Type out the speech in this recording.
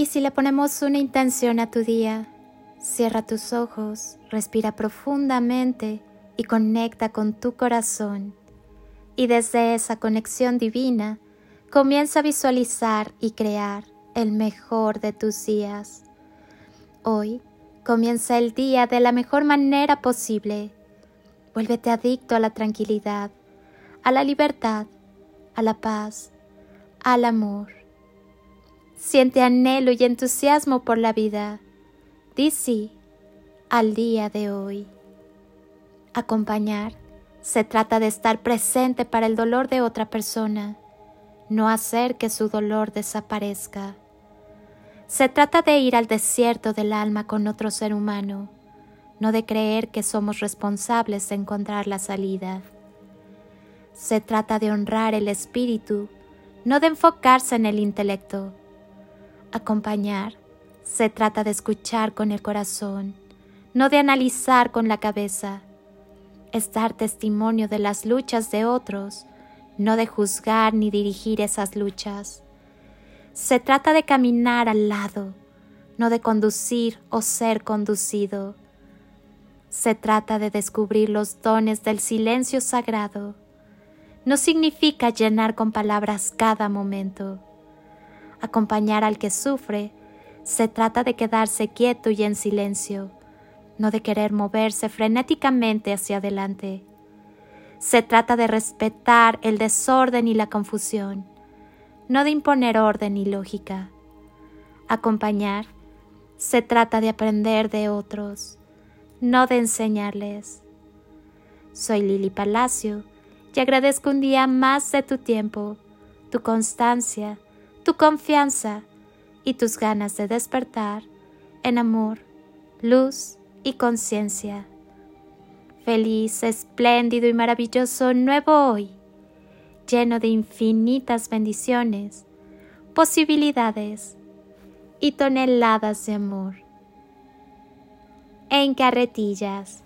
Y si le ponemos una intención a tu día, cierra tus ojos, respira profundamente y conecta con tu corazón. Y desde esa conexión divina, comienza a visualizar y crear el mejor de tus días. Hoy comienza el día de la mejor manera posible. Vuélvete adicto a la tranquilidad, a la libertad, a la paz, al amor. Siente anhelo y entusiasmo por la vida. Di al día de hoy. Acompañar se trata de estar presente para el dolor de otra persona, no hacer que su dolor desaparezca. Se trata de ir al desierto del alma con otro ser humano, no de creer que somos responsables de encontrar la salida. Se trata de honrar el espíritu, no de enfocarse en el intelecto. Acompañar se trata de escuchar con el corazón, no de analizar con la cabeza. Es dar testimonio de las luchas de otros, no de juzgar ni dirigir esas luchas. Se trata de caminar al lado, no de conducir o ser conducido. Se trata de descubrir los dones del silencio sagrado. No significa llenar con palabras cada momento acompañar al que sufre, se trata de quedarse quieto y en silencio, no de querer moverse frenéticamente hacia adelante. Se trata de respetar el desorden y la confusión, no de imponer orden y lógica. Acompañar se trata de aprender de otros, no de enseñarles. Soy Lili Palacio y agradezco un día más de tu tiempo, tu constancia, tu confianza y tus ganas de despertar en amor, luz y conciencia. Feliz, espléndido y maravilloso nuevo hoy, lleno de infinitas bendiciones, posibilidades y toneladas de amor. En carretillas.